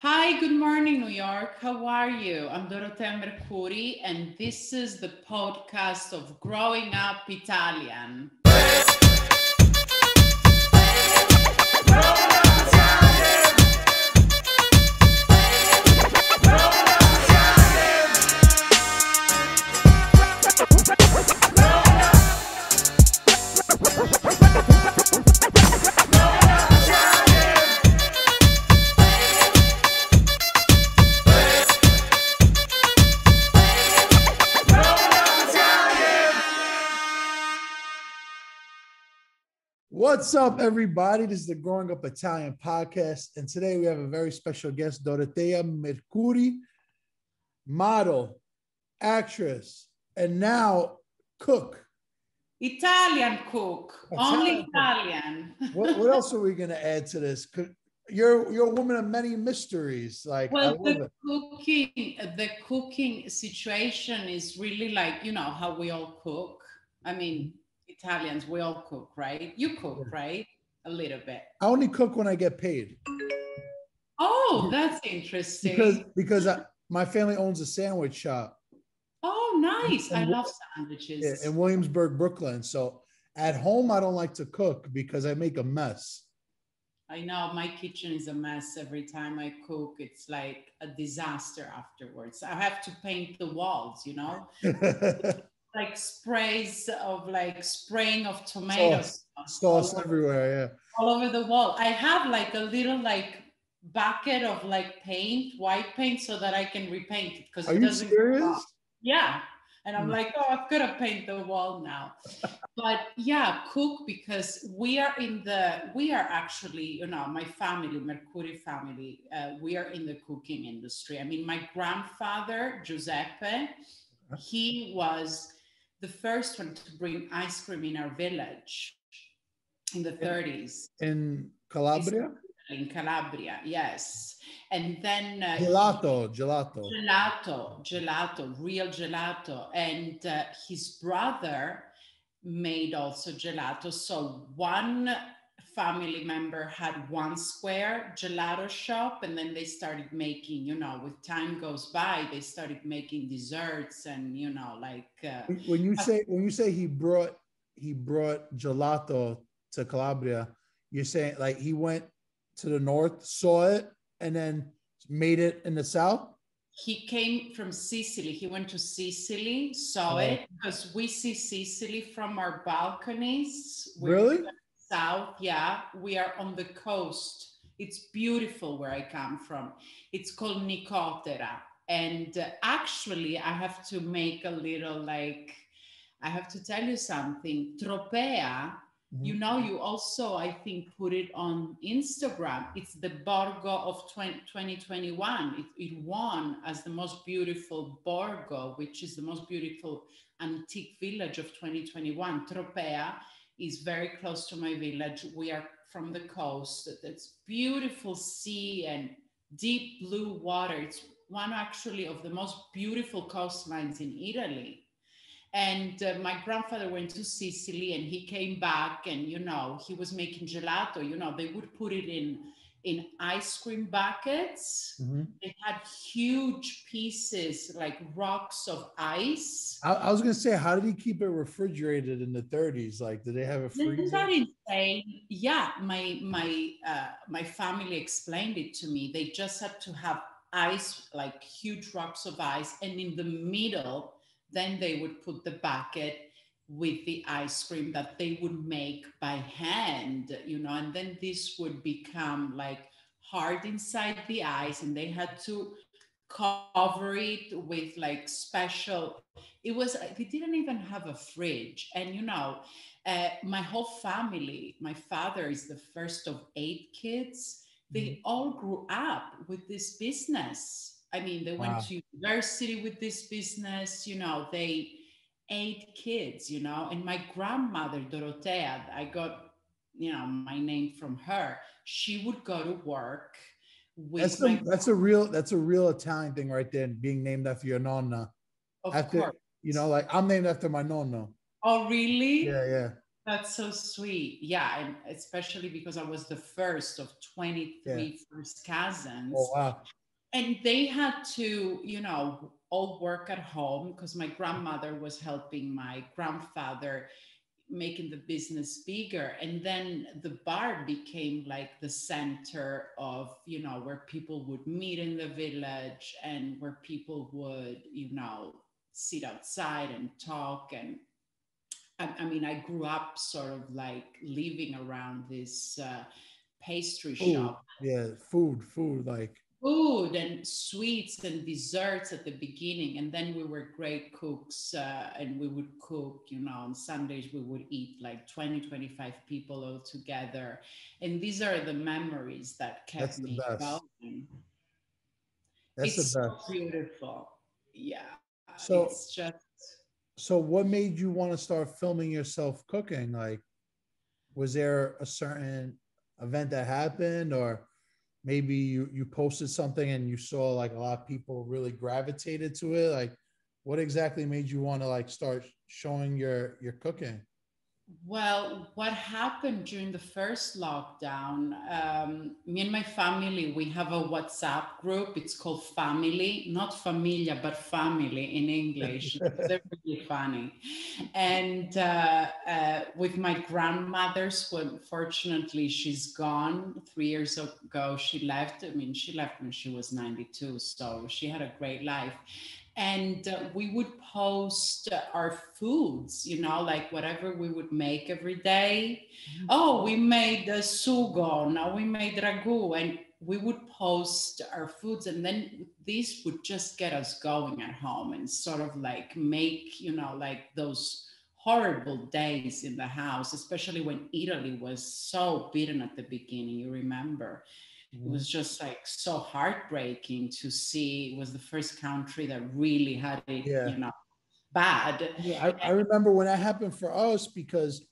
Hi, good morning, New York. How are you? I'm Dorotea Mercuri, and this is the podcast of Growing Up Italian. What's up, everybody? This is the Growing Up Italian podcast, and today we have a very special guest, Dorotea Mercuri, model, actress, and now cook. Italian cook, only Italian Italian. What, what else are we going to add to this? Could- You're you're a woman of many mysteries. Like Well, the it. cooking, the cooking situation is really like you know how we all cook. I mean, Italians, we all cook, right? You cook, right? A little bit. I only cook when I get paid Oh, that's interesting. because because I, my family owns a sandwich shop oh, nice. I love sandwiches. yeah, in Williamsburg, Brooklyn. So at home, I don't like to cook because I make a mess. I know my kitchen is a mess every time I cook. It's like a disaster afterwards. I have to paint the walls, you know, like sprays of like spraying of tomatoes Sauce over, everywhere. Yeah. all over the wall. I have like a little like bucket of like paint, white paint, so that I can repaint it because it doesn't. serious? Yeah. And I'm Mm. like, oh, I've got to paint the wall now. but yeah, cook because we are in the, we are actually, you know, my family, Mercuri family, uh, we are in the cooking industry. I mean, my grandfather, Giuseppe, he was the first one to bring ice cream in our village in the 30s In Calabria, in Calabria, yes. And then uh, gelato, gelato. Gelato, gelato, real gelato. And uh, his brother made also gelato. So one family member had one square gelato shop, and then they started making, you know, with time goes by, they started making desserts and, you know, like. Uh, When- you say when you say he brought he brought gelato to Calabria, you're saying like he went to the north, saw it, and then made it in the south. he came from Sicily. He went to Sicily, saw Oh. it because we see Sicily from our balconies. We're Really? South, yeah. We are on the coast. It's beautiful where I come from. It's called Nicotera. And uh, actually, I have to make a little like, I have to tell you something. Tropea, you Mhm. know, you also, I think, put it on Instagram. It's the Borgo of 20, 2021. It, it won as the most beautiful Borgo, which is the most beautiful antique village of 2021. Tropea is very close to my village. We are from the coast. It's beautiful sea and deep blue water. It's one actually of the most beautiful coastlines in Italy and uh, my grandfather went to sicily and he came back and you know he was making gelato you know they would put it in in ice cream buckets Mhm. they had huge pieces like rocks of ice I, I was gonna say, how did he keep it refrigerated in the 30s? Like, did they have a Isn't that insane? Yeah, my my uh, my family explained it to me. They just had to have ice, like huge rocks of ice, and in the middle, then they would put the bucket with the ice cream that they would make by hand, you know, and then this would become like hard inside the ice, and they had to cover it with like special it was they didn't even have a fridge. And you know uh, my whole family my father is the first of eight kids they all grew up with this business. I mean they went to university with this business you know they eight kids you know and my grandmother dorotea i got you know my name from her she would go to work with That's my a that's a real that's a real Italian thing right there, being named after your nonna. of After course you know, like I'm named after my nonno. oh really Yeah, yeah. That's so sweet. Yeah, and especially because I was the first of 23 Yeah. first cousins. Oh wow. and they had to you know all work at home because my grandmother was helping my grandfather making the business bigger and then the bar became like the center of you know where people would meet in the village and where people would you know sit outside and talk and i, I mean i grew up sort of like living around this uh, pastry Food. shop Yeah, food, food. Like food and sweets and desserts at the beginning and then we were great cooks uh, and we would cook you know on sundays we would eat like 20 25 people all together and these are the memories that kept That's the me best. going that's it's the so best. beautiful yeah So- it's just So what made you want to start filming yourself cooking? Like, was there a certain event that happened or maybe you, you posted something and you saw like a lot of people really gravitated to it? Like what exactly made you want to like start showing your, your cooking? Well, what happened during the first lockdown? Um, me and my family, we have a WhatsApp group. It's called Family, not Familia, but Family in English. They're really funny. And uh, uh, with my grandmother's, well, fortunately, she's gone. Three years ago, she left. I mean, she left when she was 92, so she had a great life and uh, we would post uh, our foods you know like whatever we would make every day. oh we made the sugo now we made ragu and we would post our foods and then this would just get us going at home and sort of like make you know like those horrible days in the house especially when italy was so beaten at the beginning you remember it was just like so heartbreaking to see it was the first country that really had it Yeah. you know bad Yeah, I, I remember when that happened for us because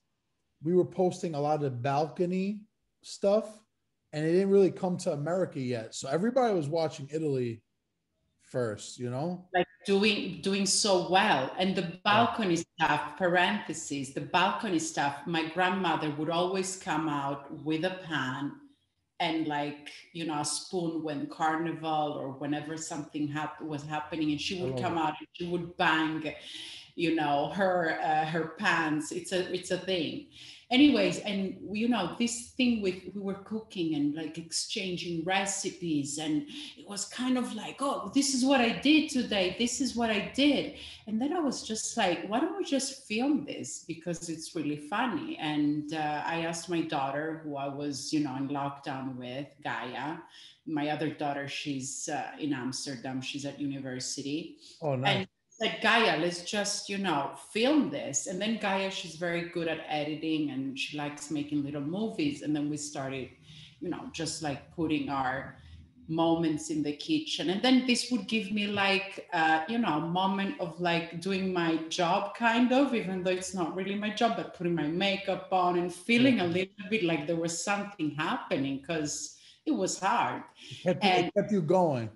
we were posting a lot of the balcony stuff and it didn't really come to America yet. So everybody was watching Italy first, you know? like doing doing so well and the balcony stuff parentheses the balcony stuff my grandmother would always come out with a pan and like you know a spoon when carnival or whenever something hap- was happening and she would love come out and she would bang you know her uh, her pans it's a it's a thing anyways and you know this thing with we were cooking and like exchanging recipes and it was kind of like oh this is what i did today. This is what i did. And then i was just like why don't we just film this? Because it's really funny. And uh, i asked my daughter who i was you know in lockdown with gaia. My other daughter she's uh, in amsterdam. She's at university. Oh, nice. and said gaia let's just you know film this. And then gaia she's very good at editing and she likes making little movies. And then we started you know just like putting our moments in the kitchen. And then this would give me like uh, you know a moment of like doing my job kind of even though it's not really my job but putting my makeup on and feeling a little bit like there was something happening because it was hard. It kept, you- it kept you going.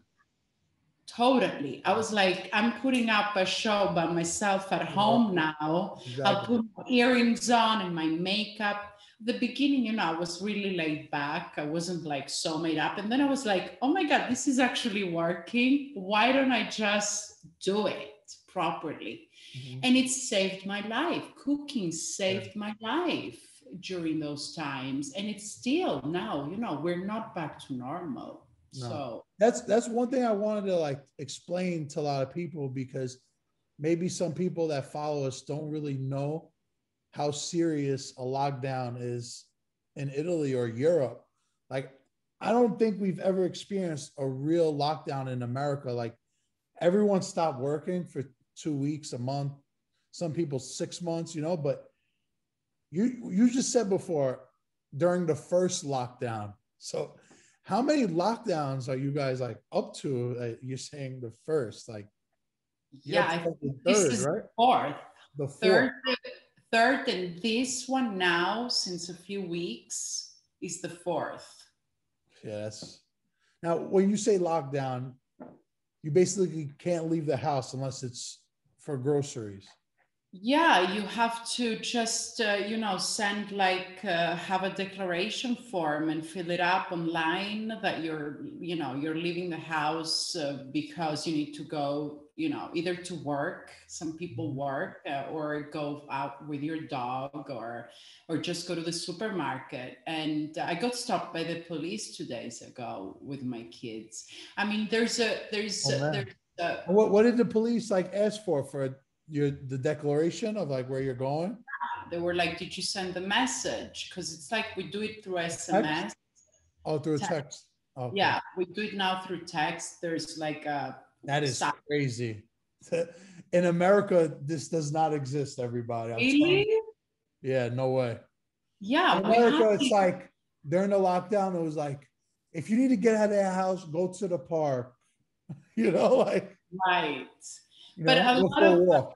Totally. I was like, I'm putting up a show by myself at home now. I'll put my earrings on and my makeup. The beginning, you know, I was really laid back. I wasn't like so made up. And then I was like, oh my God, this is actually working. Why don't I just do it properly? Mhm. And it saved my life. Cooking saved my life during those times. And it's still now, you know, we're not back to normal. No. So That's that's one thing I wanted to like explain to a lot of people because maybe some people that follow us don't really know how serious a lockdown is in Italy or Europe. Like I don't think we've ever experienced a real lockdown in America. Like everyone stopped working for two weeks, a month, some people six months, you know, but you you just said before during the first lockdown. So how many lockdowns are you guys like up to? Uh, you're saying the first, like yeah, I to, this third, is right? fourth. The fourth. Third, third, and this one now, since a few weeks, is the fourth. Yes. now when you say lockdown, you basically can't leave the house unless it's for groceries. Yeah you have to just uh, you know send like uh, have a declaration form and fill it up online that you're you know you're leaving the house uh, because you need to go you know either to work some people Mm-hmm. work uh, or go out with your dog or or just go to the supermarket. And i got stopped by the police two days ago with my kids. I mean there's a there's Oh, there's a, What what did the police like ask for for your the declaration of like where you're going? they were like, "Did you send the message?" Because it's like we do it through SMS. Oh, through a Text. text. Okay. Yeah, we do it now through text. There's like a That is Stop. crazy. In America, this does not exist, everybody. Really. Yeah, no way. yeah. In America, it's it. like during the lockdown, it was like, if you need to get out of the house, go to the park. You know, like right. You But know, a lot of- walk.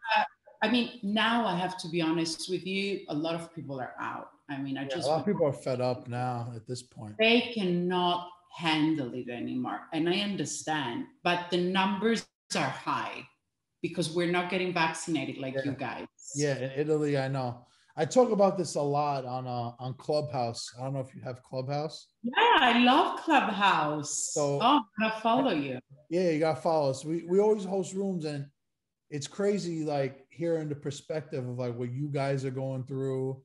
I mean, now I have to be honest with you. A lot of people are out. I mean, I Yeah, just a lot of people are fed up now at this point. they cannot handle it anymore, and I understand. But the numbers are high because we're not getting vaccinated like you guys. Yeah, in Italy, I know. I talk about this a lot on uh, on Clubhouse. I don't know if you have Clubhouse. Yeah, I love Clubhouse. So- oh, I'm gonna follow you. Yeah, you gotta follow us. We we always host rooms, and it's crazy like hearing the perspective of like what you guys are going through.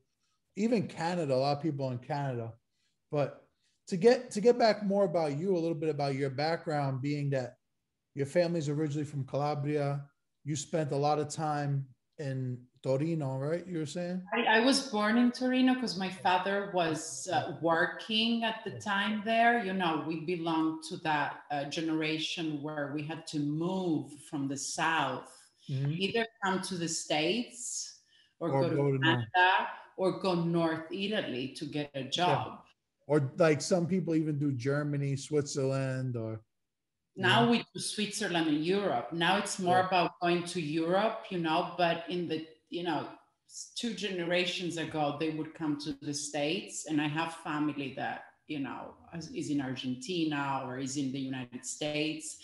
Even Canada, a lot of people in Canada. But to get to get back more about you, a little bit about your background, being that your family's originally from Calabria, you spent a lot of time in Torino, right? You were saying? I, I was born in Torino because my father was uh, working at the time there. You know, we belong to that uh, generation where we had to move from the south, Mhm. either come to the states or, Or go to go to North. Canada or go north Italy to get a job. Or like some people even do Germany, Switzerland, or Now we do Switzerland and Europe. Now it's more Yeah. about going to Europe, you know, but in the, you know, two generations ago, they would come to the States. And I have family that, you know, is in Argentina or is in the United States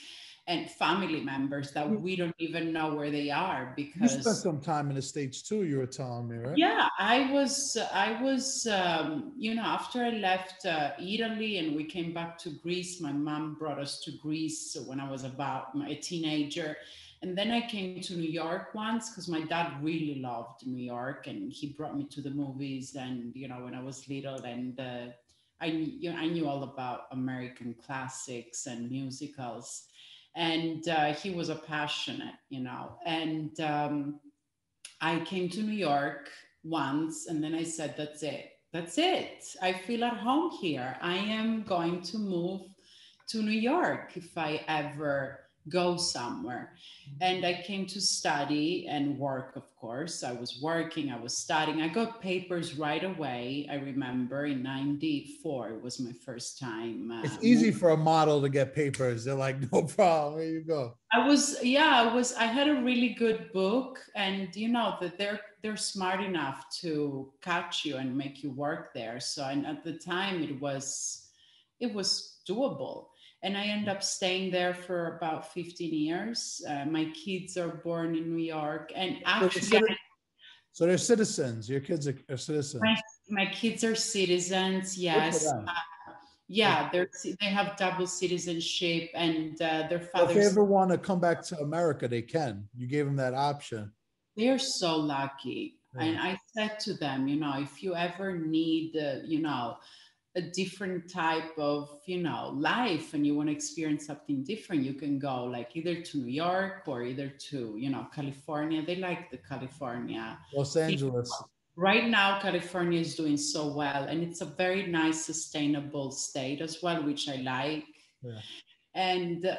and family members that we don't even know where they are because you spent some time in the States too, you were telling me, right? Yeah, I was, I was, um, you know, after I left uh, Italy and we came back to Greece, my mom brought us to Greece when I was about a teenager. And then I came to New York once because my dad really loved New York and he brought me to the movies. And, you know, when I was little and uh, I, you know, I knew all about American classics and musicals. And uh, he was a passionate, you know, and, um, I came to New York once and then I said, that's it. That's it. I feel at home here. I am going to move to New York if I ever go somewhere. And I came to study and work, of course. I was working, I was studying. I got papers right away. I remember in 94, it was my first time. uh, It's easy for a model to get papers. They're like, no problem. Here you go. I was yeah, I was I had a really good book and you know that they're they're smart enough to catch you and make you work there. So and at the time it was it was doable. And I end up staying there for about 15 years. Uh, my kids are born in New York and actually citi- So they're citizens. Your kids are, are citizens. Right. my kids are citizens, yes. Uh, yeah, they're they have double citizenship and uh, their So if they ever want to come back to America, they can. You gave them that option. they're so lucky Yeah. and i said to them you know if you ever need uh, you know a different type of you know life and you want to experience something different you can go like either to new york or either to you know california they like the california Los Angeles. right now california is doing so well and it's a very nice sustainable state as well which i like Yeah. and uh,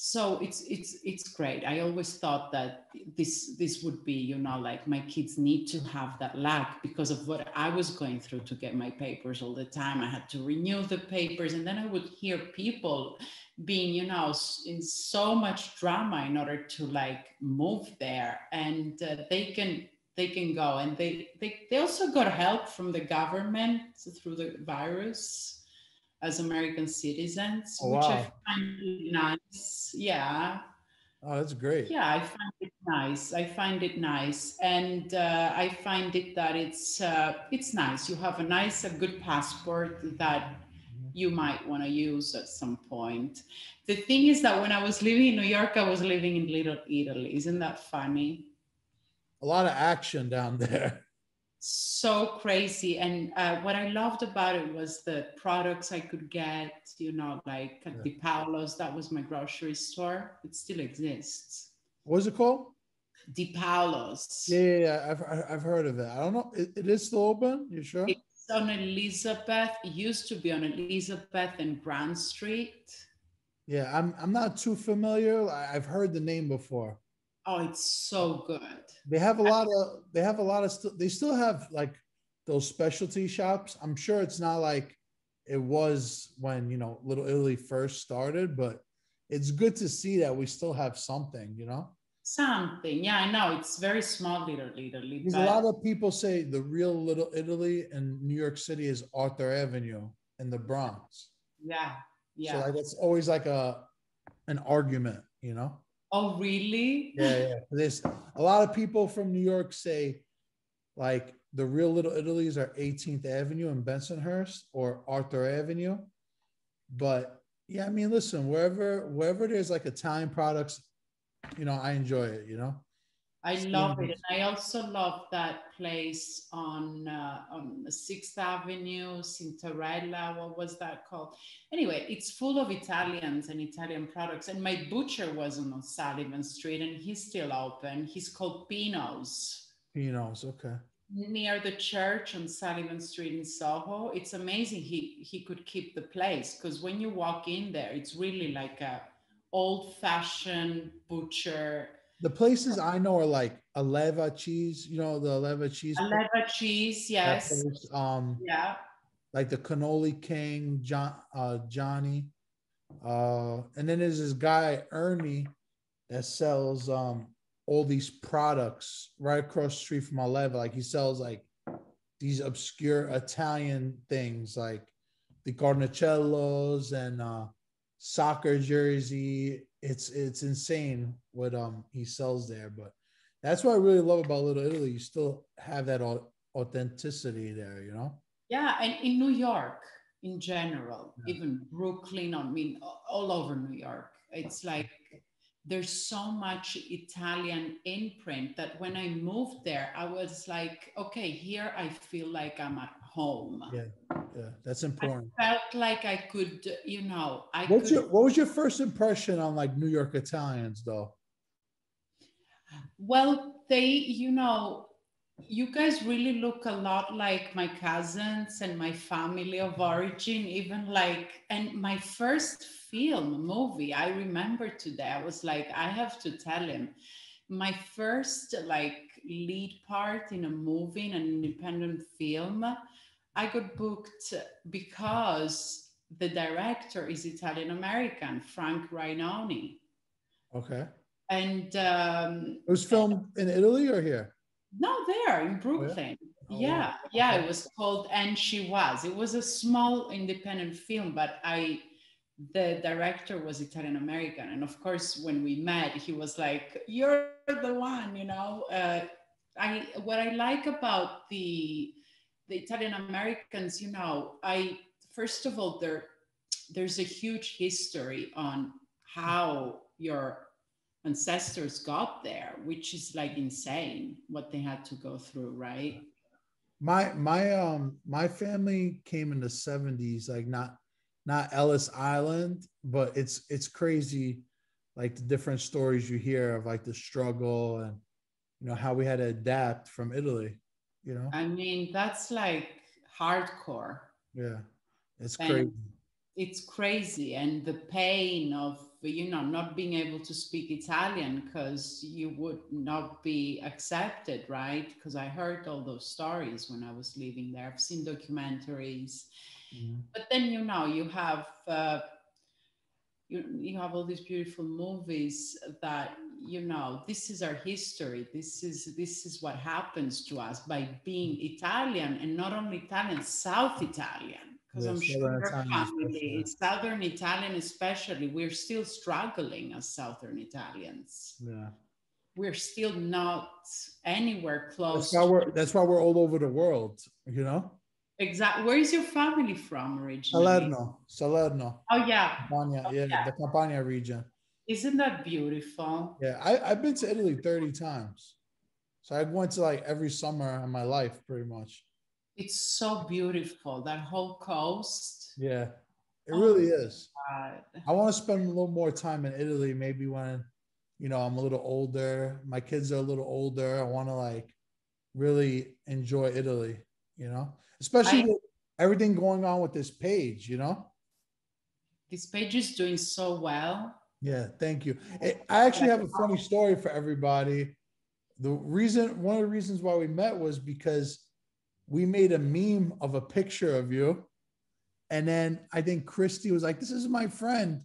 so it's it's it's great. I always thought that this this would be you know like my kids need to have that luck because of what i was going through to get my papers all the time. I had to renew the papers and then i would hear people being you know in so much drama in order to like move there. And uh, they can they can go and they, they they also got help from the government through the virus as american citizens Oh, which i find really nice yeah Oh, that's great. yeah i find it nice. I find it nice, and uh, I find it that it's uh, it's nice. You have a nice, a good passport that Mm-hmm. you might want to use at some point. The thing is that when I was living in New York, I was living in Little Italy. Isn't that funny? A lot of action down there. So crazy. And uh, what I loved about it was the products I could get, you know, like at Yeah. Di Paolo's, that was my grocery store. It still exists. What is it called? Di Paolo's. Yeah, yeah, yeah. I've I've heard of it. I don't know. It, it is still open. You sure? It's on Elizabeth. It used to be on Elizabeth and Grand Street. Yeah, I'm I'm not too familiar. I've heard the name before. Oh, it's so good. They have a lot of they have a lot of st- they still have like those specialty shops. I'm sure it's not like it was when you know Little Italy first started, but it's good to see that we still have something. You know, Something. Yeah, I know. It's very small, Little Italy. because a lot of people say the real Little Italy in New York City is Arthur Avenue in the Bronx. yeah. Yeah. So like it's always like a an argument, you know. Oh, really? Yeah, yeah. There's a lot of people from New York say like the real Little Italies are 18th Avenue and Bensonhurst or Arthur Avenue. But yeah, I mean, listen, wherever wherever there's like Italian products, you know, I enjoy it, you know. I love it, and I also love that place on uh, on Sixth Avenue, Citarella. What was that called? Anyway, it's full of Italians and Italian products. And my butcher wasn't on Sullivan Street, and he's still open. He's called Pino's Pinos, okay. near the church on Sullivan Street in Soho. It's amazing. He he could keep the place because when you walk in there, it's really like a old-fashioned butcher. The places I know are like Alleva cheese, you know, the Alleva cheese. Alleva cheese, yes. place, Um, Yeah. like the cannoli king john uh johnny uh and then there's this guy ernie that sells um all these products right across the street from level like he sells like these obscure italian things like the cornicellos and uh soccer jersey it's it's insane what um he sells there but that's what i really love about little italy you still have that authenticity there you know Yeah, and in New York in general, Yeah. even Brooklyn, I mean, all over New York, it's like there's so much Italian imprint that when I moved there, I was like, okay, here I feel like I'm at home. Yeah. Yeah that's important. I felt like I could, you know, I What's could. your what was your first impression on like New York Italians though? Well, they, you know, you guys really look a lot like my cousins and my family of mm-hmm. origin, even like, and my first film movie, I remember today, I was like, I have to tell him. My first like lead part in a movie, in an independent film, I got booked because the director is Italian American, Frank Rainoni. Okay. And um, It was filmed in Italy or here? no, there in Brooklyn. Oh, yeah, yeah, it was called And She Was. It was a small independent film, but I, the director was Italian American. And of course, when we met, he was like, You're the one, you know. Uh, I what I like about the the Italian Americans, you know, I first of all there there's a huge history on how your ancestors got there, which is like insane what they had to go through, right? My my um my family came in the 70s, like not not Ellis Island, but it's it's crazy like the different stories you hear of like the struggle and you know how we had to adapt from Italy, you know? I mean, that's like hardcore. Yeah. It's And- crazy. It's crazy. And the pain of, you know, not being able to speak Italian because you would not be accepted, right? Because I heard all those stories when I was living there. I've seen documentaries. Mhm. but then you know you have uh, you, you have all these beautiful movies that you know this is our history this is this is what happens to us by being mm-hmm. italian and not only italian south italian because Yeah, i'm sure your Italian family southern italian especially we're still struggling as southern italians Yeah. we're still not anywhere close. That's why we're that's why we're all over the world, you know. Exactly. Where is your family from originally? Salerno, Salerno. Oh yeah. Campania, Oh, yeah, yeah. the Campania region. Isn't that beautiful? Yeah, I, I've been to Italy 30 times. So I went to like every summer in my life, pretty much. It's so beautiful. That whole coast. Yeah, it Oh, really is. God. I want to spend a little more time in Italy, maybe when, you know, I'm a little older. My kids are a little older. I want to like really enjoy Italy, you know, especially I- with everything going on with this page, you know? This page is doing so well. Yeah, thank you. I actually have a funny story for everybody. The reason, one of the reasons why we met was because we made a meme of a picture of you. And then I think Christy was like, This is my friend.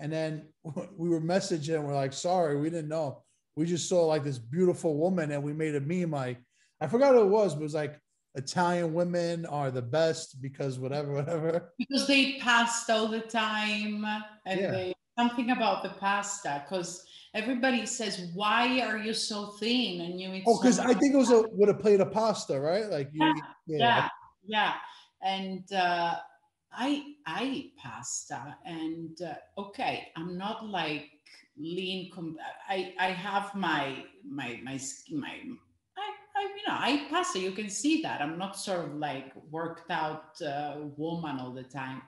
And then we were messaging and we're like, Sorry, we didn't know. We just saw like this beautiful woman and we made a meme like, I forgot what it was, but it was like Italian women are the best because whatever, whatever. because they pasta all the time and Yeah. they something about the pasta because everybody says why are you so thin? And you eat Oh, so because I think it was a with a plate of pasta, right? Like you, Yeah, yeah, yeah yeah. And uh i i eat pasta and uh, okay i'm not like lean com- i i have my my my my I, I you know i eat pasta you can see that. I'm not sort of like worked out uh, woman all the time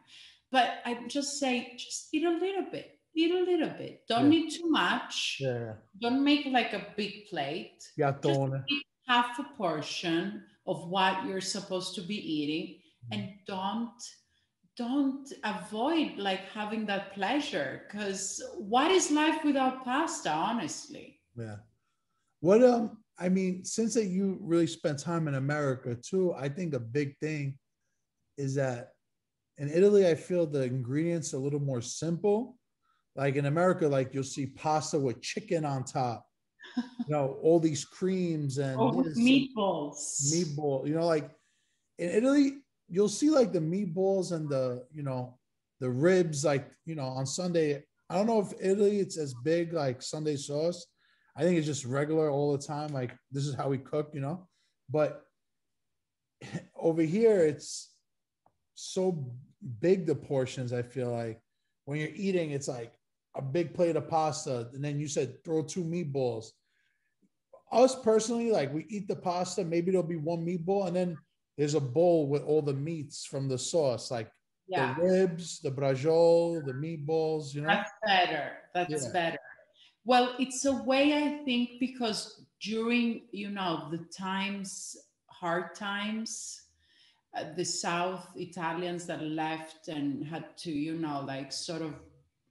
but i just say just eat a little bit eat a little bit. Don't Yeah. eat too much. Yeah, don't make like a big plate. Gattone. half a portion of what you're supposed to be eating. And don't don't avoid like having that pleasure because what is life without pasta honestly? Yeah. What um I mean, since that you really spent time in America too, I think a big thing is that in Italy, I feel the ingredients a little more simple. Like in America, like you'll see pasta with chicken on top, you know, all these creams and oh meatballs meatball, you know, like in Italy, you'll see like the meatballs and the, you know, the ribs, like, you know, on Sunday. I don't know if Italy it's as big like Sunday sauce. I think it's just regular all the time. Like this is how we cook, you know. But over here, it's so big the portions. I feel like when you're eating, it's like a big plate of pasta, and then you said throw two meatballs. Us personally, like we eat the pasta, maybe there'll be one meatball, and then there's a bowl with all the meats from the sauce, like yeah the ribs, the braciole, the meatballs, you know. that's better that's Yeah. better well it's a way i think because during you know the times hard times the south italians that left and had to you know like sort of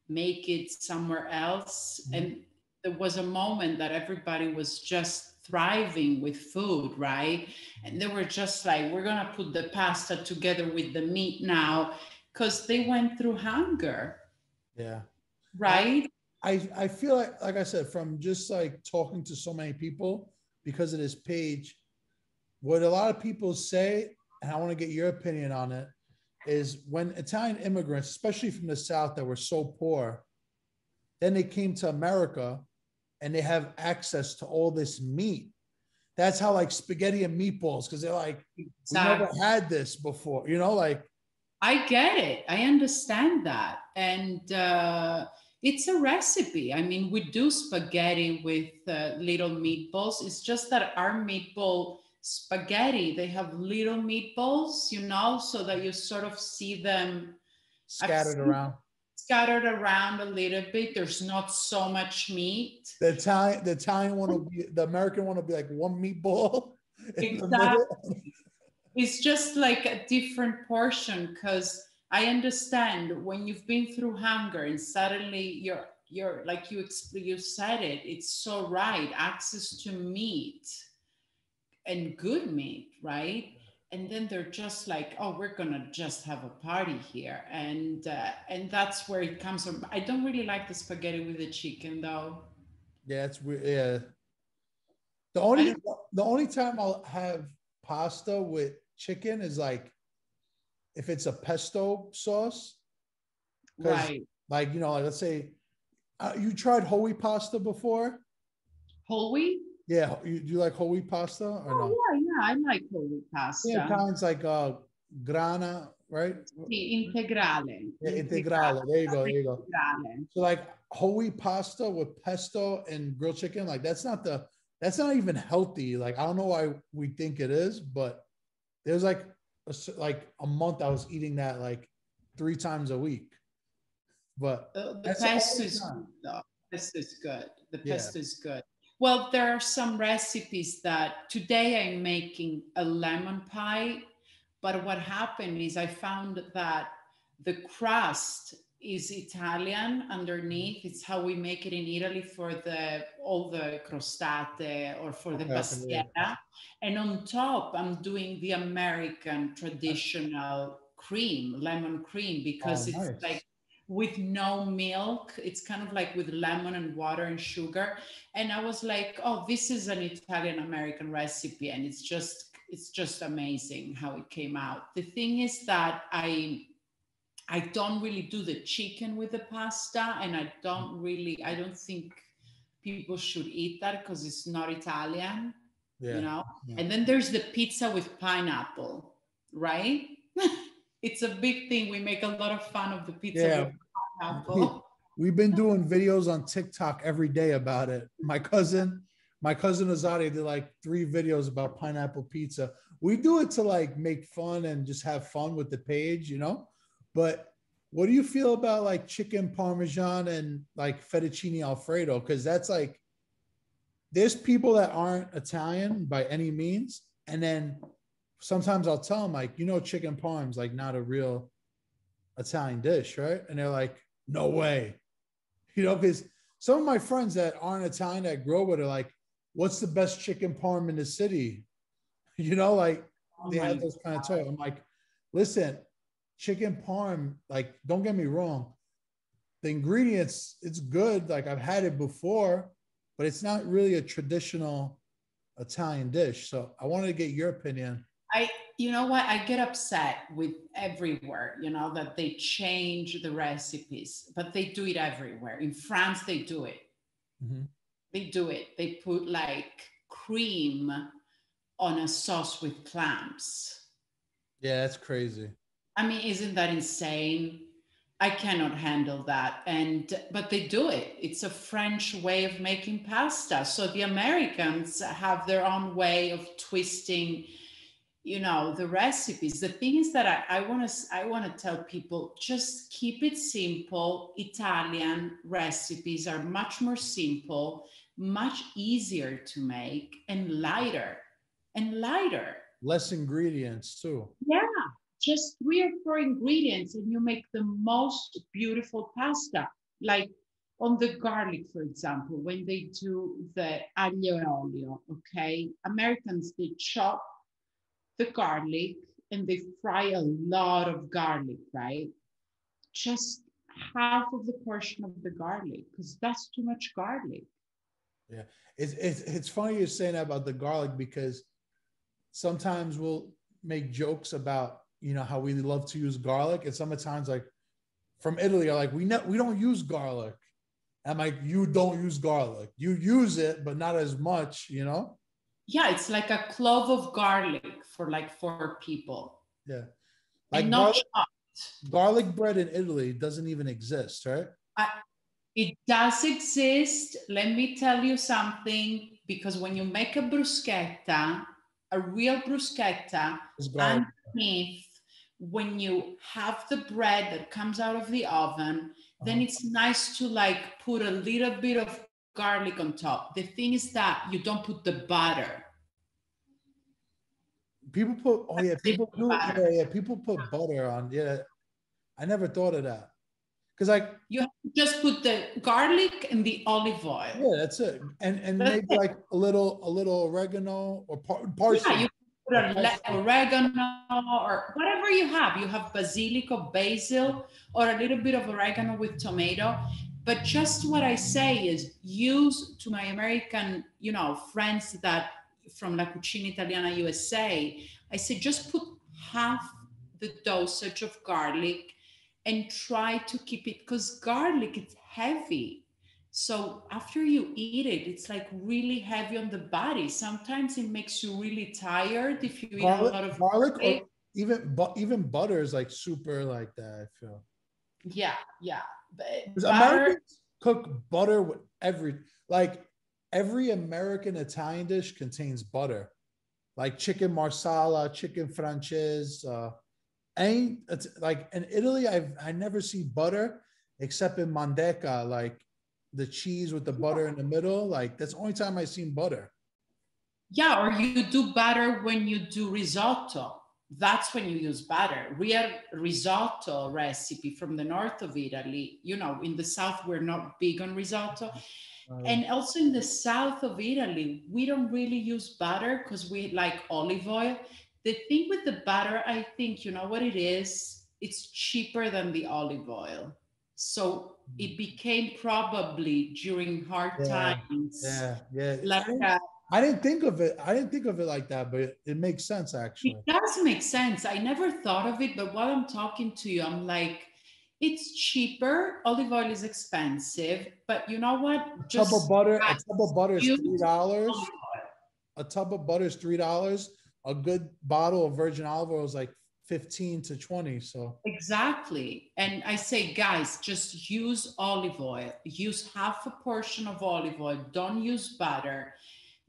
make it somewhere else Mhm. and there was a moment that everybody was just thriving with food right and they were just like we're gonna put the pasta together with the meat now because they went through hunger Yeah. right I I feel like like I said from just like talking to so many people because of this page, what a lot of people say, and I want to get your opinion on it, is when Italian immigrants, especially from the South, that were so poor, then they came to America, and they have access to all this meat. That's how like spaghetti and meatballs, because they're like, we never had this before, you know, like I get it. I understand that. And uh, it's a recipe. I mean, we do spaghetti with uh, little meatballs. It's just that our meatball spaghetti, they have little meatballs, you know, so that you sort of see them scattered around. scattered around a little bit. There's not so much meat. The Italian, the Italian one will be the American one will be like one meatball. Exactly. it's just like a different portion because i understand when you've been through hunger and suddenly you're you're like you you said it it's so right access to meat and good meat right and then they're just like oh we're gonna just have a party here and uh, and that's where it comes from i don't really like the spaghetti with the chicken though Yeah, it's weird. Yeah. The only I the only time I'll have pasta with chicken is like if it's a pesto sauce. right Like you know, like let's say uh, you tried holy pasta before. Whole wheat? Yeah, you, do you like whole wheat pasta or Oh, no? yeah, yeah, I like whole wheat pasta. Yeah, Italians like uh, grana, right? Sì, integrale. Yeah, integrale. There you go. There you go. Integrale. So like whole wheat pasta with pesto and grilled chicken, like that's not the that's not even healthy. Like I don't know why we think it is, but there's like a, like a month I was eating that like three times a week. But Uh, the pesto is though. Pesto is good. The Yeah. pesto is good. Well, there are some recipes that today I'm making a lemon pie, but what happened is I found that the crust is Italian underneath. It's how we make it in Italy for the all the crostate or for the Okay, okay, yeah. pastiera. And on top, I'm doing the American traditional cream, lemon cream, because Oh, it's nice. like with no milk. It's kind of like with lemon and water and sugar. And I was like, oh, this is an Italian American recipe. And it's just, it's just amazing how it came out. The thing is that I I don't really do the chicken with the pasta, and I don't really, I don't think people should eat that because it's not Italian, yeah, you know. yeah. And then there's the pizza with pineapple, right? it's a big thing. We make a lot of fun of the pizza Yeah. We've been doing videos on TikTok every day about it. My cousin, my cousin Azadi did like three videos about pineapple pizza. We do it to like make fun and just have fun with the page, you know. But what do you feel about like chicken parmesan and like fettuccine alfredo? Because that's like there's people that aren't Italian by any means, and then sometimes I'll tell them like, you know, chicken parm's like not a real Italian dish, right? And they're like, no way. You know, because some of my friends that aren't Italian that grow with are like, what's the best chicken parm in the city? You know, like Oh they have those kind of talk. I'm like, listen, chicken parm, like, don't get me wrong. The ingredients, it's good. Like I've had it before, but it's not really a traditional Italian dish. So I wanted to get your opinion. I, you know what? I get upset with everywhere, you know, that they change the recipes, but they do it everywhere. In France, they do it. Mhm. They do it. They put like cream on a sauce with clams. Yeah, that's crazy. I mean, isn't that insane? I cannot handle that. And but they do it. It's a French way of making pasta. So the Americans have their own way of twisting, you know, the recipes. The thing is that I, want to I want to tell people just keep it simple. Italian recipes are much more simple, much easier to make, and lighter. And lighter Less ingredients too. yeah just three or four ingredients and you make the most beautiful pasta like on the garlic for example when they do the aglio e olio okay americans they chop the garlic and they fry a lot of garlic right just half of the portion of the garlic because that's too much garlic Yeah, It's, it's it's funny you're saying that about the garlic because sometimes we'll make jokes about you know how we love to use garlic, and sometimes like from Italy are like we ne- we don't use garlic. I'm like you don't use garlic. You use it, but not as much. You know. yeah it's like a clove of garlic for like four people Yeah. Like and not garlic, chopped. garlic bread in Italy doesn't even exist, right? It does exist. Let me tell you something because when you make a bruschetta, a real bruschetta, underneath, when you have the bread that comes out of the oven, then Uh-huh. it's nice to like put a little bit of garlic on top. The thing is that you don't put the butter. People put oh yeah people do yeah yeah people put butter on yeah. I never thought of that because like you Just put the garlic and the olive oil. Yeah, that's it. And and That's maybe it. like a little a little oregano or par- parsley. Yeah, you put a le- oregano or whatever you have. You have basilic or basil or a little bit of oregano with tomato. But just what I say is use to my American, you know, friends that from La Cucina Italiana USA, I say just put half the dosage of garlic and try to keep it because garlic is heavy. So after you eat it, it's like really heavy on the body. Sometimes it makes you really tired if you eat Garlic, a lot of garlic or even but even butter is like super like that. I feel. Yeah, yeah. But butter, Americans cook butter with every like every American Italian dish contains butter, like chicken marsala, chicken frances. Uh, it's like in Italy, I've I never see butter except in manteca, like the cheese with the butter in the middle. Like that's the only time I've seen butter. yeah, or you do butter when you do risotto. That's when you use butter. Real risotto recipe from the north of Italy. You know, in the south, we're not big on risotto. And also in the south of Italy, we don't really use butter because we like olive oil. The thing with the butter, I think, you know what it is? It's cheaper than the olive oil. So it became probably during hard Yeah, times. yeah, yeah. Like I, didn't, uh, I didn't think of it. I didn't think of it like that, but it, it makes sense actually. it does make sense. I never thought of it, but while I'm talking to you, I'm like, it's cheaper. Olive oil is expensive, but you know what? A tub of butter, a tub of butter is three dollars. A tub of butter is three dollars. A good bottle of virgin olive oil is like fifteen to twenty. So Exactly. And I say, guys, just use olive oil. Use half a portion of olive oil. Don't use butter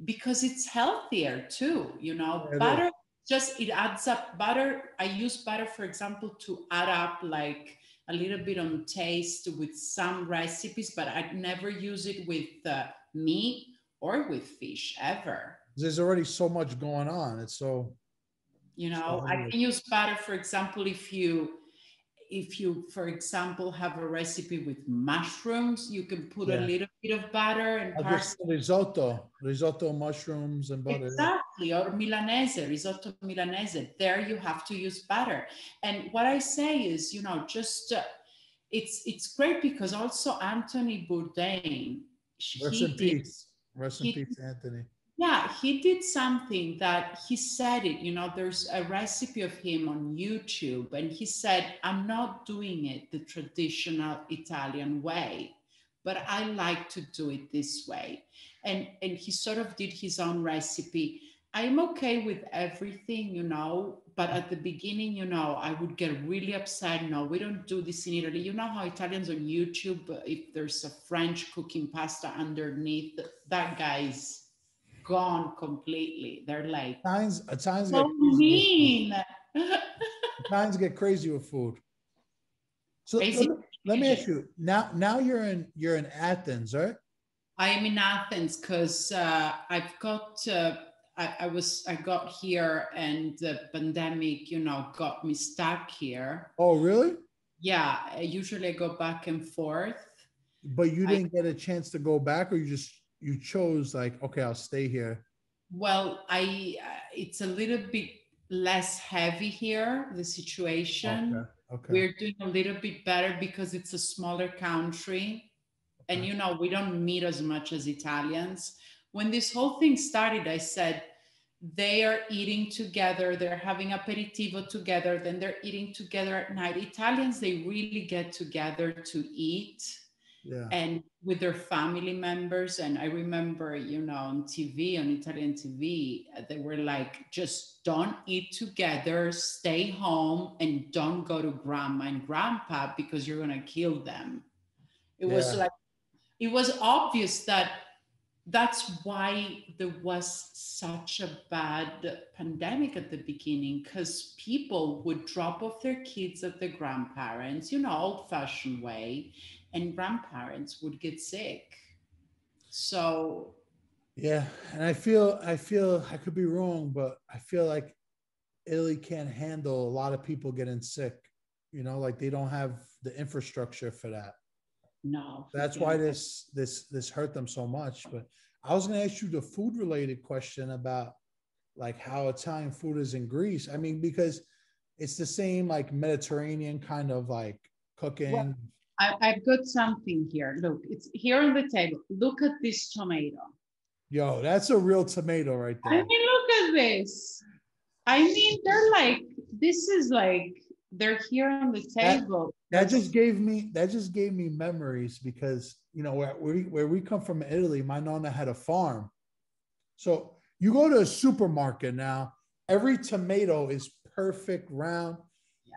because it's healthier too. You know, Yeah, it is. butter just it adds up. Butter, I use butter, for example, to add up like a little bit on taste with some recipes, but I'd never use it with uh, meat or with fish ever. there's already so much going on. It's so you know So i can use butter for example if you if you for example have a recipe with mushrooms you can put a little bit of butter and I just parsley risotto, risotto, mushrooms and butter. exactly or milanese risotto milanese there you have to use butter and what i say is you know just uh, it's it's great because also anthony bourdain Rest in did- peace. Rest in peace, Anthony. Yeah, he did something that he said it. You know, there's a recipe of him on YouTube, and he said, I'm not doing it the traditional Italian way, but I like to do it this way. And, and he sort of did his own recipe. I'm okay with everything, you know, but at the beginning, you know, I would get really upset. No, we don't do this in Italy. You know how Italians on YouTube, if there's a French cooking pasta underneath, that guy's gone completely. They're like, Italians, Italians get so crazy with food. mean. Italians get crazy with food. So let me, let me ask you now. Now you're in you're in Athens, right? I am in Athens because uh, I've got. Uh, I, I was. I got here, and the pandemic, you know, got me stuck here. Oh, really? Yeah, I usually I go back and forth. But you didn't get a chance to go back, or you just you chose like, okay, I'll stay here. Well, I. Uh, it's a little bit less heavy here. The situation. Okay. Okay. We're doing a little bit better because it's a smaller country. And you know, we don't meet as much as Italians. When this whole thing started, I said, they are eating together, they're having aperitivo together, then they're eating together at night. Italians, they really get together to eat yeah. and with their family members. And I remember, you know, on TV, on Italian TV, uh, they were like, just don't eat together, stay home, and don't go to grandma and grandpa because you're going to kill them. It was like, it was obvious that that's why there was such a bad pandemic at the beginning because people would drop off their kids at the grandparents, you know, old fashioned way, and grandparents would get sick. So, Yeah, and I feel I feel I could be wrong, but I feel like Italy can't handle a lot of people getting sick. You know, like they don't have the infrastructure for that. no. That's why this this this hurt them so much. But I was going to ask you the food related question about like how Italian food is in Greece. I mean, because it's the same like Mediterranean kind of like cooking. Well, I, I've got something here. Look, it's here on the table. Look at this tomato. Yo, that's a real tomato right there. I mean, look at this. I mean, they're like, this is like they're here on the table. That, that just gave me that just gave me memories because you know where we where we come from Italy, my nonna had a farm. So you go to a supermarket now, every tomato is perfect round.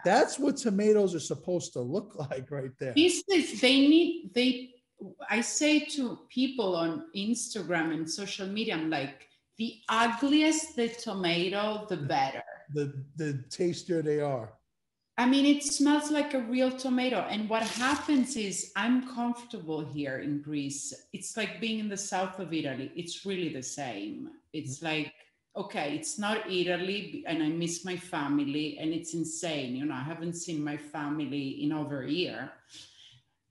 That's what tomatoes are supposed to look like right there. These they need they I say to people on Instagram and social media, I'm like, the ugliest the tomato, the better. The the tastier they are. I mean, it smells like a real tomato. And what happens is I'm comfortable here in Greece. It's like being in the south of Italy. It's really the same. It's mm-hmm. like, okay, it's not Italy and I miss my family and it's insane. You know, I haven't seen my family in over a year.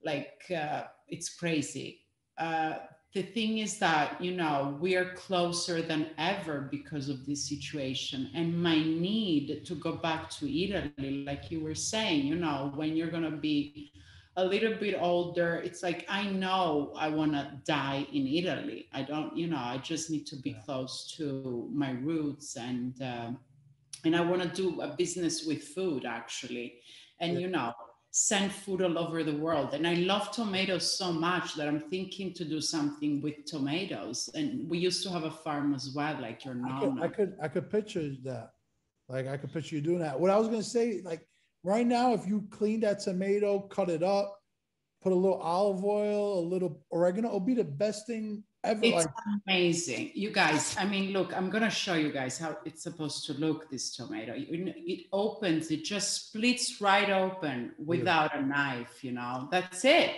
Like, uh, it's crazy. Uh, the thing is that you know we are closer than ever because of this situation and my need to go back to italy like you were saying you know when you're going to be a little bit older it's like i know i want to die in italy i don't you know i just need to be yeah. close to my roots and uh, and i want to do a business with food actually and yeah. you know send food all over the world. And I love tomatoes so much that I'm thinking to do something with tomatoes. And we used to have a farm as well, like your mom. I could, I could, I could picture that. Like I could picture you doing that. What I was gonna say, like right now, if you clean that tomato, cut it up, put a little olive oil, a little oregano, it'll be the best thing ever. It's like, amazing. You guys, I mean, look, I'm gonna show you guys how it's supposed to look, this tomato. It opens, it just splits right open without yeah. a knife, you know. That's it.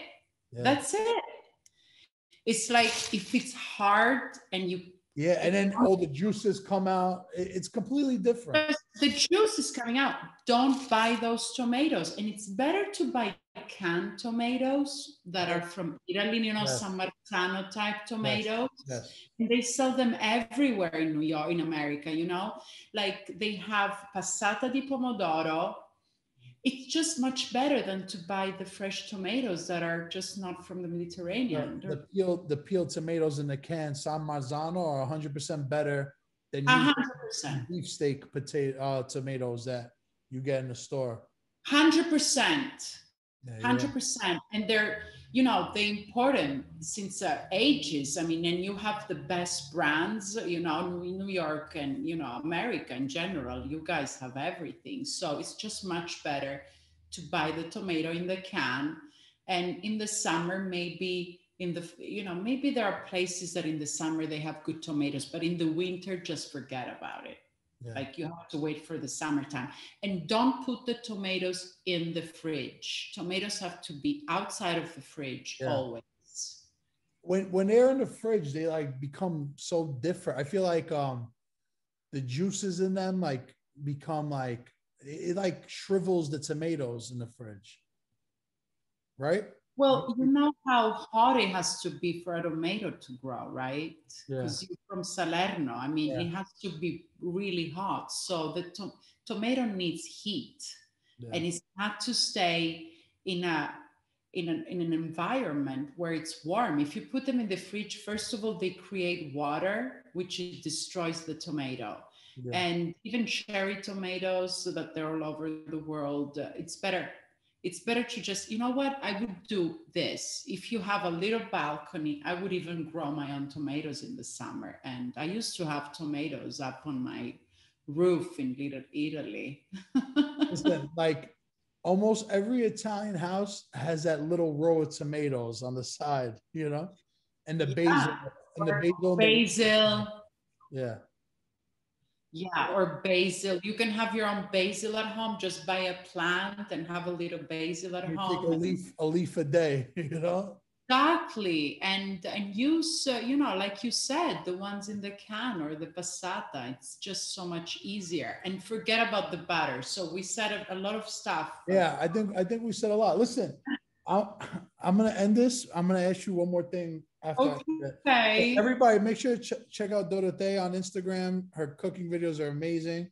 Yeah. That's it. It's like if it's hard and you yeah, and then all the juices come out. It's completely different. The juice is coming out. Don't buy those tomatoes. And it's better to buy canned tomatoes that are from Italy, you know, yes. San Marzano type tomatoes. Yes. Yes. And they sell them everywhere in New York, in America, you know, like they have passata di pomodoro. It's just much better than to buy the fresh tomatoes that are just not from the Mediterranean. The, the peeled, the peeled tomatoes in the can, San Marzano, are 100% better than 100%. beefsteak potato uh, tomatoes that you get in the store. 100%. Hundred percent, and they're you know the important since uh, ages. I mean, and you have the best brands, you know, New York and you know America in general. You guys have everything, so it's just much better to buy the tomato in the can, and in the summer maybe in the you know maybe there are places that in the summer they have good tomatoes, but in the winter just forget about it. Yeah. Like you have to wait for the summertime. And don't put the tomatoes in the fridge. Tomatoes have to be outside of the fridge yeah. always. When when they're in the fridge, they like become so different. I feel like um the juices in them like become like it, it like shrivels the tomatoes in the fridge. Right? Well, you know how hot it has to be for a tomato to grow, right? Because yeah. you're from Salerno. I mean, yeah. it has to be really hot. So the to- tomato needs heat, yeah. and it's not to stay in a in an, in an environment where it's warm. If you put them in the fridge, first of all, they create water, which destroys the tomato. And even cherry tomatoes, so that they're all over the world, uh, it's better it's better to just, you know what, I would do this. If you have a little balcony, I would even grow my own tomatoes in the summer. And I used to have tomatoes up on my roof in Little Italy. Listen, like almost every Italian house has that little row of tomatoes on the side, you know, and the yeah. basil and the basil. Basil. Yeah. Yeah, or basil. You can have your own basil at home. Just buy a plant and have a little basil at you home. Take a leaf, a leaf a day. You know. Exactly, and and use uh, you know like you said the ones in the can or the passata. It's just so much easier. And forget about the butter. So we said a, a lot of stuff. Yeah, I think I think we said a lot. Listen, I'm I'm gonna end this. I'm gonna ask you one more thing after okay. Everybody, make sure to ch- check out Dorothea on Instagram. Her cooking videos are amazing.